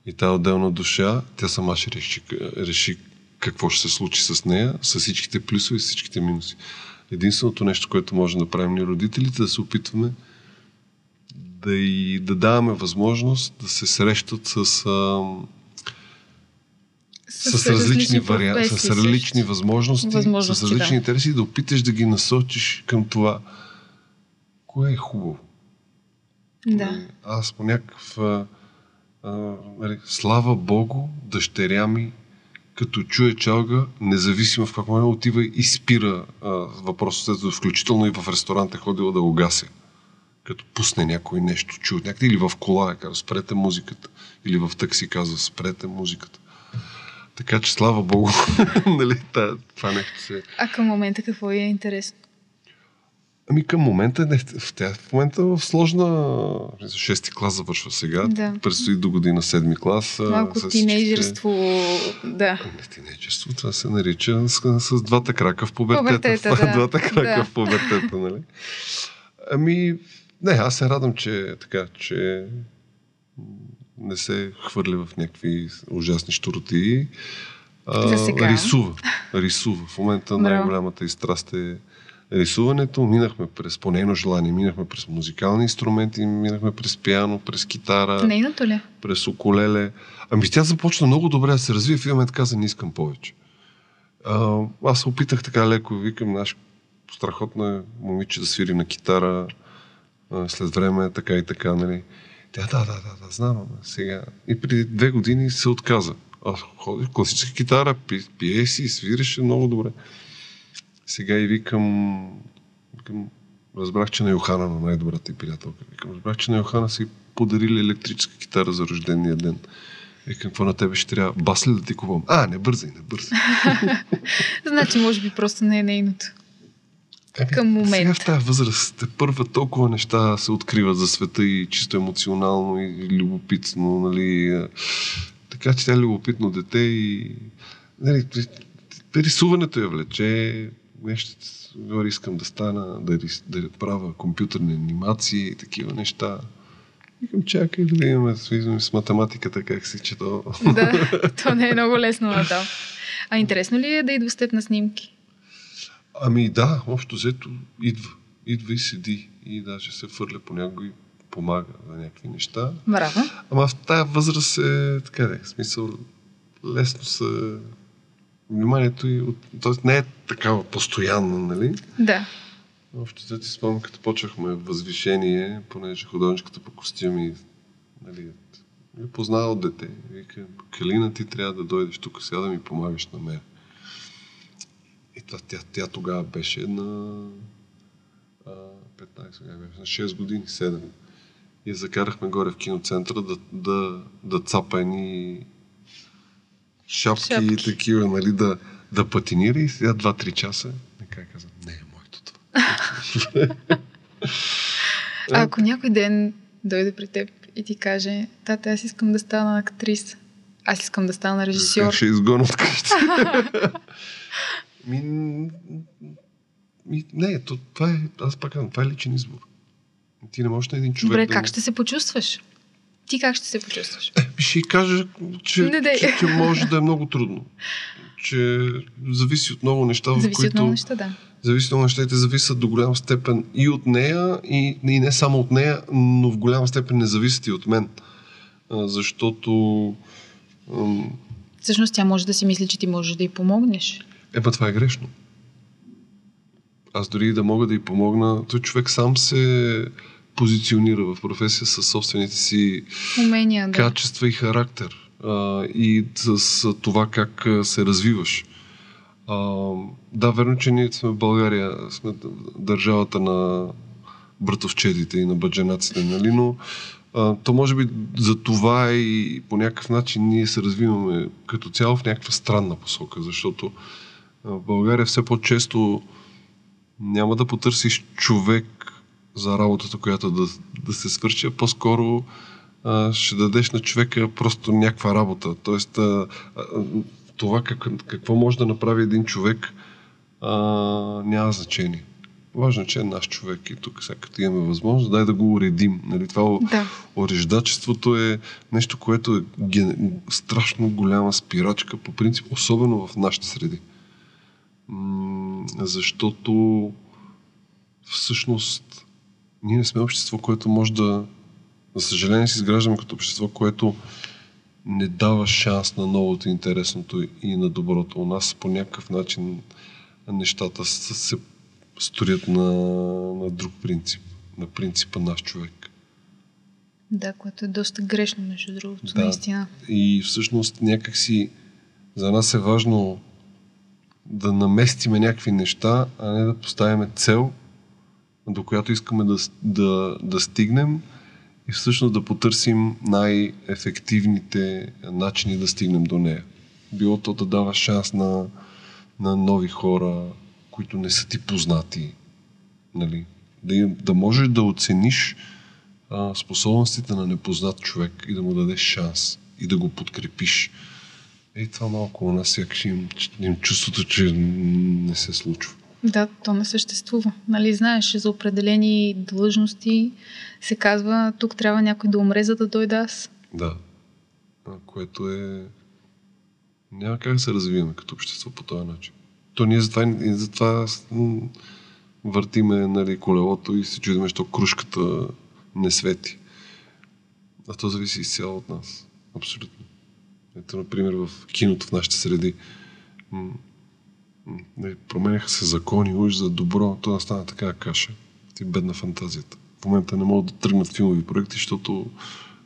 И тази отделна душа, тя сама ще реши, реши какво ще се случи с нея, с всичките плюсове и всичките минуси. Единственото нещо, което може да направим ние родителите, да се опитваме да и да даваме възможност да се срещат с, а, с, с различни варианти, с различни възможности, възможности, с различни да. интереси и да опиташ да ги насочиш към това, кое е хубаво. Да. Нали, аз по някакъв а, а, нали, слава Богу, дъщеря ми като чуе чалга, независимо в какво момент отива и спира а, въпросът, включително и в ресторант е ходила да го гаси. Като пусне някой нещо, чуе някъде или в кола, е казва, спрете музиката. Или в такси казва, спрете музиката. Така че, слава Богу, нали, това нещо се... А към момента какво е интересно? Ами към момента, не, в, тя в момента в сложна... Шести клас завършва сега. Да. Предстои до година седми клас. Малко с тинейджерство, всичките... да. Не тинейджерство, това се нарича с, с двата крака в пубертета. Повертета, да. двата крака да. в пубертета, нали? Ами, не, аз се радвам, че така, че не се хвърля в някакви ужасни щуроти. За сега. Рисува. Рисува. В момента най-голямата и страст е рисуването, минахме през, по нейно желание, минахме през музикални инструменти, минахме през пиано, през китара. Нейното ли? През околеле. Ами тя започна много добре да се развива и в момент каза, не искам повече. А, аз се опитах така леко, викам, наш страхотна момиче да свири на китара, а, след време така и така, нали. Тя, да, да, да, да, знам. Сега. И преди две години се отказа. Аз ходих класическа китара, пи, пие си, свиреше много добре. Сега и викам, викам разбрах, че на Йохана, на най-добрата ти приятелка, викам, разбрах, че на Йохана си подарили електрическа китара за рождения ден. Викам, какво на тебе ще трябва? Бас ли да ти купувам? А, не бързай, не бързай. значи, може би просто не е нейното. Еми, към момента. Сега в тази възраст те първа толкова неща се откриват за света и чисто емоционално и любопитно, нали. Така че тя е любопитно дете и нали, рисуването я влече, нещо, говори, искам да стана, да, да правя компютърни анимации и такива неща. Викам, чакай да видим с, с математиката как си чето. Да, то не е много лесно на да. А интересно ли е да идва с теб на снимки? Ами да, общо взето идва. Идва и седи. И даже се фърля по него и помага за някакви неща. Браво. Ама в тая възраст е, така да, в смисъл, лесно се вниманието и от... Тоест не е такава постоянна, нали? Да. Общо взето си спомням, като почнахме възвишение, понеже художничката по костюми, нали, ми познава от дете. Вика, Калина, ти трябва да дойдеш тук сега да ми помагаш на мен. И това, тя, тя тогава беше на а, 15, беше на 6 години, 7. И закарахме горе в киноцентъра да, да, да цапа едни шапки, шапки. и такива, нали, да, да патинира и сега 2-3 часа. Нека казвам, не е моето това. а ако някой ден дойде при теб и ти каже, тата, аз искам да стана актриса, аз искам да стана режисьор. Как ще изгоня от къща. ми, ми, не, то, това е, аз пак казвам, това е личен избор. Ти не можеш на един човек. Добре, да как ще се почувстваш? Ти как ще се почувстваш? Е, ще кажа, че, не, че, че може да е много трудно. Че зависи от много неща, зависи в които... от много неща, да. Зависи от много неща и те зависят до голяма степен и от нея, и, и не само от нея, но в голяма степен не зависят и от мен. А, защото... Ам... Всъщност тя може да си мисли, че ти можеш да й помогнеш. Е, това е грешно. Аз дори да мога да й помогна, той човек сам се позиционира в професия със собствените си умения, да. качества и характер. А, и с това как се развиваш. А, да, верно, че ние сме в България, сме държавата на братовчедите и на бъдженаците, нали? но а, то може би за това и по някакъв начин ние се развиваме като цяло в някаква странна посока, защото в България все по-често няма да потърсиш човек за работата, която да, да се свърши, а по-скоро а, ще дадеш на човека просто някаква работа. Тоест, а, а, това как, какво може да направи един човек а, няма значение. Важно е, че е наш човек и тук сега като имаме възможност, дай да го уредим. Нали? Това да. ореждачеството е нещо, което е ген... страшно голяма спирачка по принцип, особено в нашите среди. М- защото всъщност ние не сме общество, което може да... За съжаление си изграждаме като общество, което не дава шанс на новото, интересното и на доброто. У нас по някакъв начин нещата се строят на, на друг принцип. На принципа наш човек. Да, което е доста грешно, между другото, да. наистина. И всъщност някакси за нас е важно да наместиме някакви неща, а не да поставяме цел, до която искаме да, да, да стигнем и всъщност да потърсим най-ефективните начини да стигнем до нея. Било то да дава шанс на, на нови хора, които не са ти познати. Нали? Да, да можеш да оцениш а, способностите на непознат човек и да му дадеш шанс и да го подкрепиш. Ей, това малко у нас сякаш им, им чувството, че не се случва. Да, то не съществува. Нали, знаеш, за определени длъжности се казва, тук трябва някой да умре, за да дойда аз. Да. Което е... Няма как да се развиваме като общество по този начин. То ние затова, затова въртиме нали, колелото и се чудиме, защо кружката не свети. А то зависи изцяло от нас. Абсолютно. Ето, например, в киното в нашите среди променяха се закони, уж за добро, то да стана така каша. Ти бедна фантазията. В момента не могат да тръгнат филмови проекти, защото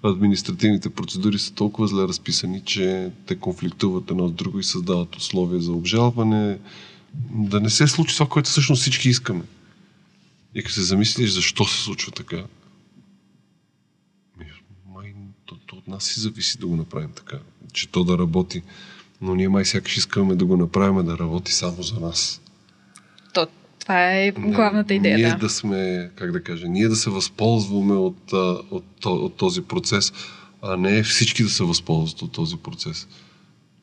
административните процедури са толкова зле разписани, че те конфликтуват едно с друго и създават условия за обжалване, да не се случи това, което всъщност всички искаме. И като се замислиш защо се случва така, май, то, то от нас си зависи да го направим така, че то да работи. Но ние май сякаш искаме да го направим да работи само за нас. То, това е главната идея. Ние да. да сме, как да кажа, ние да се възползваме от, от, от този процес, а не всички да се възползват от този процес.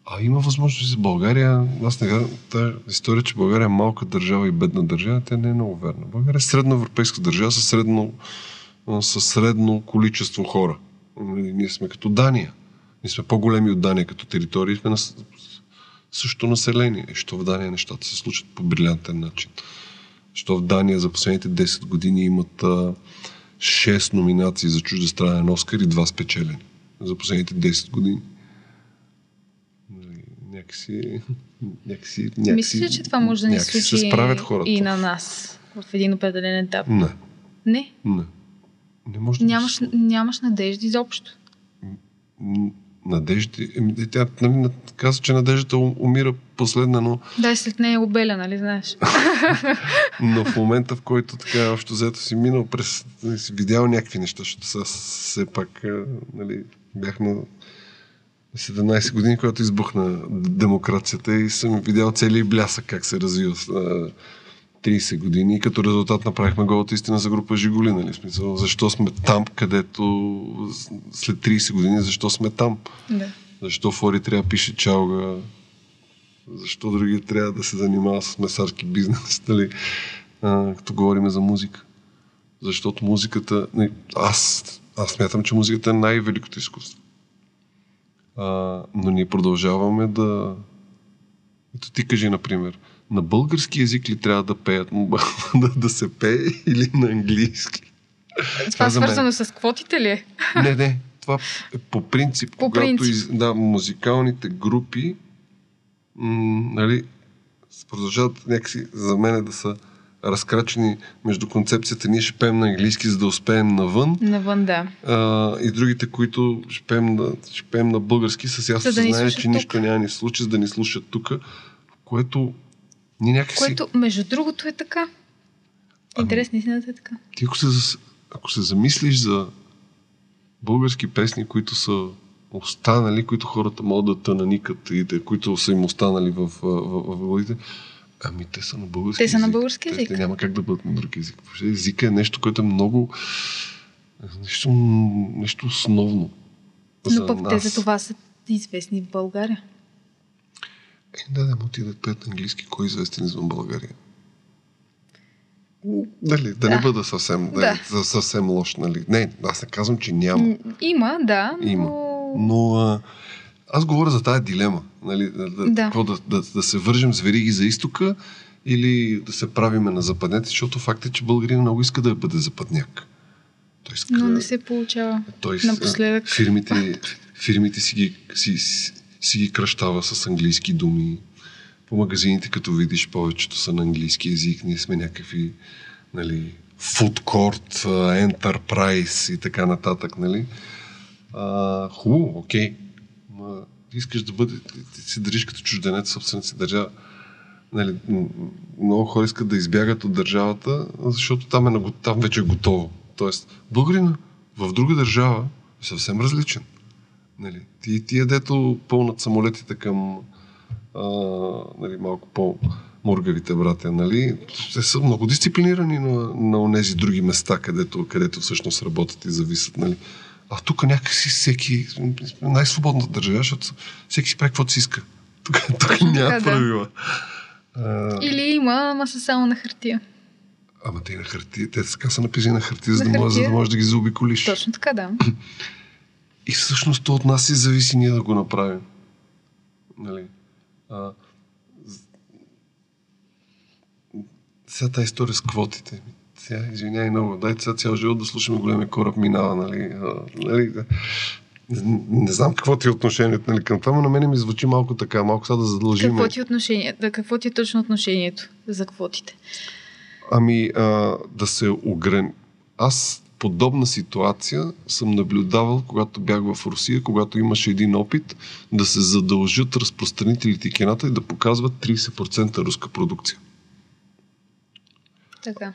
А има възможност за България. Аз не тази история, че България е малка държава и бедна държава, тя не е много верна. България е средна европейска държава със средно, със средно количество хора. Ние сме като Дания. Ние сме по-големи от Дания като територия и сме на същото население. И що в Дания нещата се случат по брилянтен начин. Що в Дания за последните 10 години имат а, 6 номинации за чуждестранен Оскар и 2 спечелени. За последните 10 години някакси, някакси, някакси Мисля, че това може да ни случи се справят хората. и на нас в един определен етап. Не. Не? Не. Не може да нямаш, нямаш надежди изобщо. Надежди. Тя нали, каза, че надеждата умира последна, но... Да, след нея е обеля, нали знаеш? но в момента, в който така общо взето си минал през... Нали, си видял някакви неща, защото сега все пак нали, бях на 17 години, когато избухна демокрацията и съм видял целият блясък как се развива 30 години и като резултат направихме голата истина за група Жигули, нали? Смисъл, защо сме там, където след 30 години, защо сме там? Да. Защо Фори трябва да пише чалга? Защо други трябва да се занимава с месарски бизнес, нали? А, като говорим за музика. Защото музиката... Аз, аз смятам, че музиката е най-великото изкуство. А, но ние продължаваме да... Ето ти кажи, например, на български язик ли трябва да пеят, да, да се пее или на английски? Това, това е свързано с квотите ли е? Не, не. Това е по принцип, по когато принцип. Из, да, музикалните групи м, нали, продължават някакси за мен да са разкрачени между концепцията ние ще пеем на английски, за да успеем навън. Навън, да. А, и другите, които ще пеем на, ще пеем на български, с ясно да съзнание, че тук. нищо няма ни случи, за да ни слушат тук, което ние някакси... Което, между другото, е така. Интересно, истината е така. Ти ако се, ако се замислиш за български песни, които са останали, които хората могат да тънаникат и да, които са им останали в, в, в, в, в Ами те са на български Те са на български език. Те, те няма как да бъдат на друг език. Езика е нещо, което е много нещо, нещо основно. Но пък нас. те за това са известни в България. Е, да, да, отидат пеят английски. Кой е известен извън България? Дали, да, да не бъда съвсем, да. Да, съвсем лош, нали? Не, аз не казвам, че няма. Има, да. Има. Но, но а, аз говоря за тази дилема. Нали, да, да. Какво, да, да, да се вържем с вериги за изтока или да се правиме на западнете, защото факт е, че българин много иска да бъде западняк. Той иска, Но не се получава той, напоследък. Фирмите, фирмите си, ги, си, си, си ги кръщава с английски думи. По магазините, като видиш, повечето са на английски язик. Ние сме някакви нали, food court, enterprise и така нататък. Нали? Хубаво, окей. Ма, искаш да бъде, ти се държиш като чужденец, собствената си държава. Нали, много хора искат да избягат от държавата, защото там, е, там вече е готово. Тоест, българина в друга държава е съвсем различен. Нали, ти, тия дето пълнат самолетите към а, нали, малко по-мургавите братя, нали, те са много дисциплинирани на, на тези други места, където, където всъщност работят и зависят. Нали. А тук някакси всеки, най-свободната държава, защото всеки си прави каквото си иска. Тук, тук няма да. правила. А... Или има, ама са само на хартия. Ама те на хартия, те така са написани на хартия, за, да може, за да можеш да ги заобиколиш. Точно така, да. И всъщност то от нас си зависи ние да го направим. Нали? А, сега тази история с квотите. Сега, извиняй много, дайте сега цял живот да слушаме големия кораб минава, нали? А, нали? Не, не знам какво ти е отношението нали, към това, но на мен ми звучи малко така, малко сега да задължим. Какво ти е отношението? Да, какво ти е точно отношението за квотите? Ами, а, да се ограни. Аз подобна ситуация съм наблюдавал, когато бях в Русия, когато имаше един опит да се задължат разпространителите и кината и да показват 30% руска продукция. Така.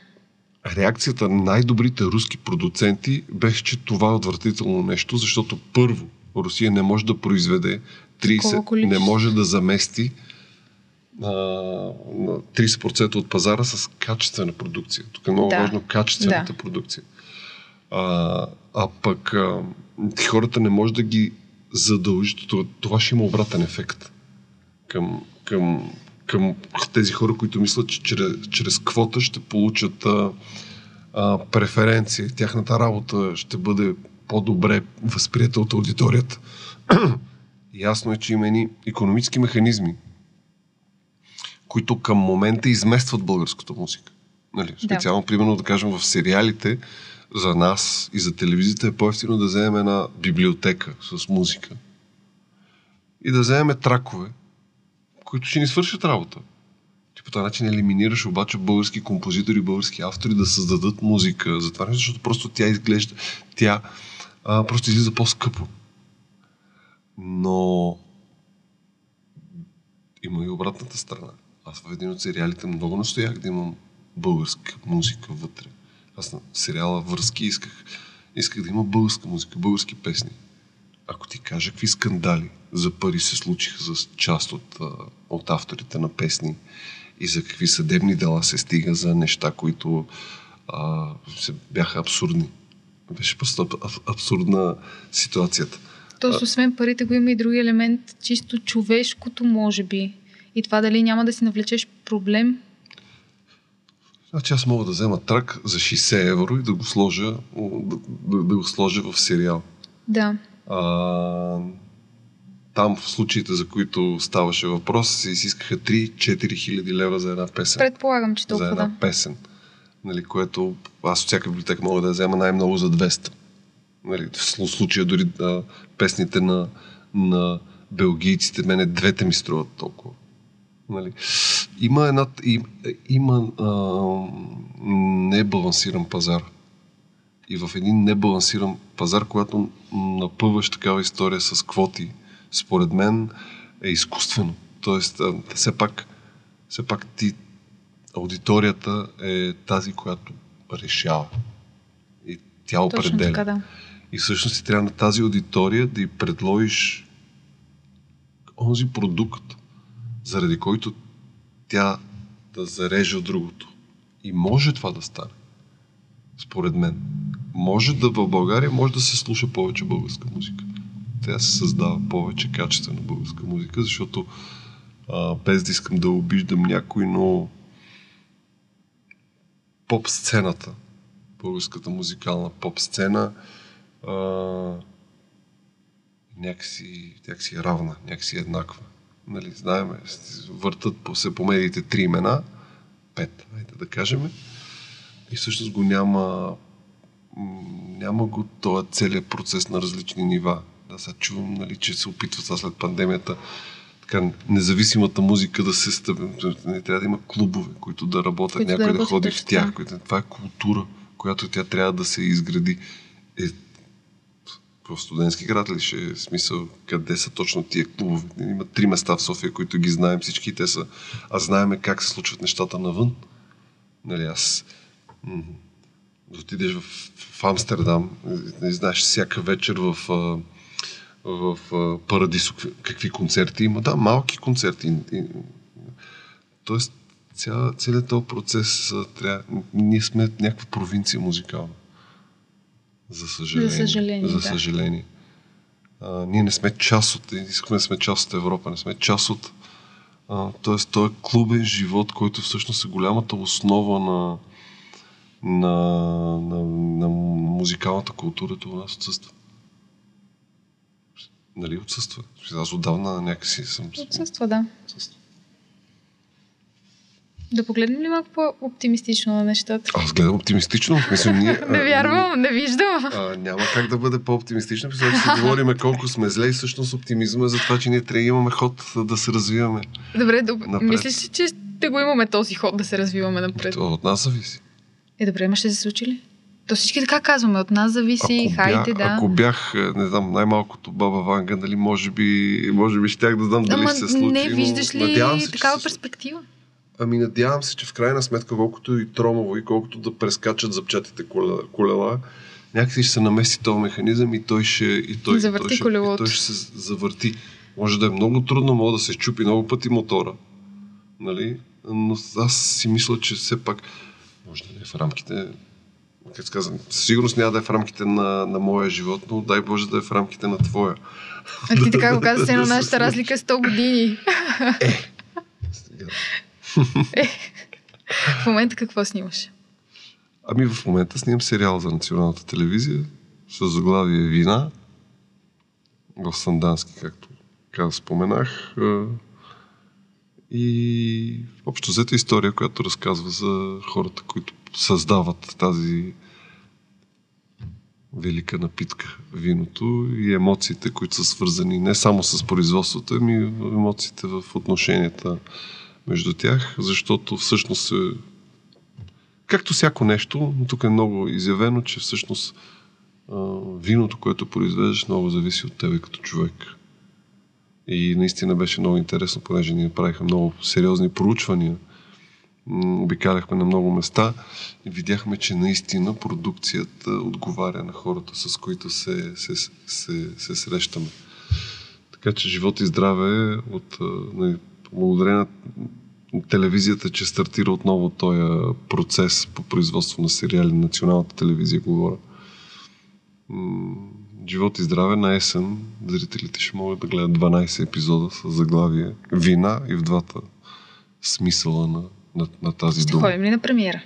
Реакцията на най-добрите руски продуценти беше, че това е отвратително нещо, защото първо, Русия не може да произведе 30, не може да замести а, 30% от пазара с качествена продукция. Тук е много да. важно качествената да. продукция. А, а пък а, хората не може да ги задължат. Това, ще има обратен ефект към, към, към тези хора, които мислят, че чрез, чрез квота ще получат а, а, преференции. Тяхната работа ще бъде по-добре възприята от аудиторията. Ясно е, че има едни економически механизми, които към момента изместват българската музика. Нали? Специално, да. примерно, да кажем, в сериалите за нас и за телевизията е по-ефтино да вземем една библиотека с музика и да вземем тракове, които ще ни свършат работа. Ти по този начин елиминираш обаче български композитори, български автори да създадат музика. Затова не защото просто тя изглежда, тя а, просто излиза по-скъпо. Но има и обратната страна. Аз в един от сериалите много настоях да имам българска музика вътре. Аз на сериала Връзки исках, исках да има българска музика, български песни. Ако ти кажа какви скандали за пари се случиха за част от, от авторите на песни и за какви съдебни дела се стига за неща, които а, се бяха абсурдни. Беше просто абсурдна ситуацията. Тоест, освен парите, го има и други елемент, чисто човешкото, може би. И това дали няма да си навлечеш проблем Значи аз мога да взема трак за 60 евро и да го сложа, да, да, го сложа в сериал. Да. А, там в случаите, за които ставаше въпрос, се изискаха 3-4 хиляди лева за една песен. Предполагам, че толкова. За една да. песен. Нали, което аз от всяка библиотека мога да взема най-много за 200. Нали, в случая дори а, песните на, на белгийците, мене двете ми струват толкова. Нали. Има, една, им, има а, небалансиран пазар. И в един небалансиран пазар, когато напъваш такава история с квоти, според мен е изкуствено. Тоест, а, все пак, все пак ти, аудиторията е тази, която решава. И тя определя. Така, да. И всъщност ти трябва на тази аудитория да й предложиш онзи продукт, заради който тя да зареже от другото. И може това да стане. Според мен. Може да в България може да се слуша повече българска музика. Тя се създава повече качествена българска музика, защото а, без да искам да обиждам някой, но поп сцената, българската музикална поп сцена, а, някакси, някакси равна, някакси еднаква нали, знаем, въртат по, се по медиите три имена, пет, айде да кажем, и всъщност го няма, няма го този целият процес на различни нива. Да, сега чувам, нали, че се опитват след пандемията така, независимата музика да се стъпи. Не трябва да има клубове, които да работят, които някой да, да ходи в тях. Които, това е култура, която тя трябва да се изгради. Е, в студентски град ли ще е смисъл къде са точно тия клубове? Има три места в София, които ги знаем всички. Те са, а знаеме как се случват нещата навън. Нали, аз м- отидеш в, в Амстердам, не знаеш всяка вечер в, в, в Парадисо какви концерти има. Да, малки концерти. Тоест, целият този процес трябва... Ние сме някаква провинция музикална. За съжаление. За съжаление. За съжаление. Да. А, ние не сме част от, искаме да сме част от Европа, не сме част от т.е. този е клубен живот, който всъщност е голямата основа на, на, на, на музикалната култура, това нас отсъства. Нали отсъства? Аз отдавна някакси съм... Отсъства, да. Отсъства. Да погледнем ли малко по-оптимистично на нещата? Аз гледам оптимистично. Мисля, ние, не вярвам, не виждам. А, няма как да бъде по-оптимистично, защото си говорим колко сме зле и всъщност оптимизма е за това, че ние трябва да имаме ход да се развиваме. Добре, доб... мислиш ли, че ще го имаме този ход да се развиваме напред? Това от нас зависи. Е, добре, ма ще се случи ли? То всички така казваме, от нас зависи, ако хайде, да. Ако бях, не знам, най-малкото баба Ванга, нали, може би, може би щях да знам дали Ама, се случи. Не, виждаш ли се, такава перспектива? Ами надявам се, че в крайна сметка, колкото и тромово и колкото да прескачат запчатите колела, някакси ще се намеси този механизъм и той ще, и той, завърти той, ще, и той ще се завърти. Може да е много трудно, може да се щупи много пъти мотора. Нали? Но аз си мисля, че все пак може да не е в рамките как казвам, сигурност няма да е в рамките на, на моя живот, но дай Боже да е в рамките на твоя. А ти така го казваш, едно нашата разлика е 100 години. Е. В момента какво снимаш? Ами в момента снимам сериал за националната телевизия с заглавие Вина в Сандански, както каза, споменах. И общо взета история, която разказва за хората, които създават тази велика напитка, виното и емоциите, които са свързани не само с производството, ами емоциите в отношенията между тях, защото всъщност е, както всяко нещо, тук е много изявено, че всъщност виното, което произвеждаш, много зависи от тебе като човек. И наистина беше много интересно, понеже ние правиха много сериозни проучвания. Обикаляхме на много места и видяхме, че наистина продукцията отговаря на хората, с които се, се, се, се срещаме. Така че живот и здраве от, нали, благодарение на телевизията, че стартира отново този процес по производство на сериали, националната телевизия говоря. Живот и здраве на есен зрителите ще могат да гледат 12 епизода с заглавие Вина и в двата смисъла на, на, на тази ще дума. Ще ходим ли на премиера?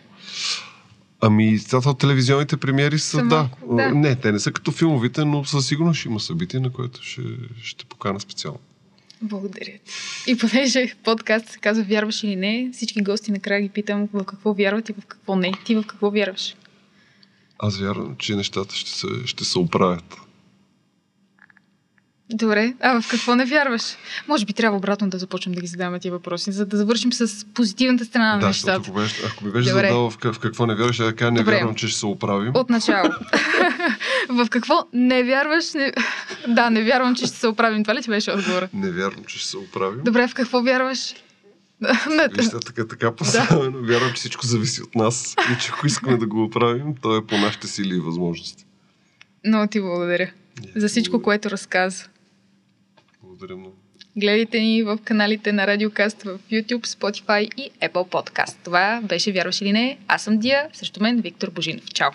Ами, това телевизионните премиери са, да. да. Не, те не са като филмовите, но със сигурност ще има събитие, на което ще, ще покана специално. Благодаря ти. И понеже подкаст се казва Вярваш или не, всички гости накрая ги питам в какво вярват и в какво не. Ти в какво вярваш? Аз вярвам, че нещата ще се, ще се оправят. Добре, а в какво не вярваш? Може би трябва обратно да започнем да ги задаваме тия въпроси, за да завършим с позитивната страна на да, нещата. Ако, беше, ако ми беше задал в, какво не вярваш, да кажа не Добре. вярвам, че ще се оправим. От начало. в какво не вярваш? Не... Да, не вярвам, че ще се оправим. Това ли ти беше отговор? Не вярвам, че ще се оправим. Добре, в какво вярваш? Вижте, така, така поставено. Да. Вярвам, че всичко зависи от нас и че ако искаме да го оправим, то е по нашите сили и възможности. Много ти благодаря yeah, за всичко, което разказа. Благодаря много. Гледайте ни в каналите на Радиокаст в YouTube, Spotify и Apple Podcast. Това беше Вярваш или не? Аз съм Дия, срещу мен Виктор Божинов. Чао!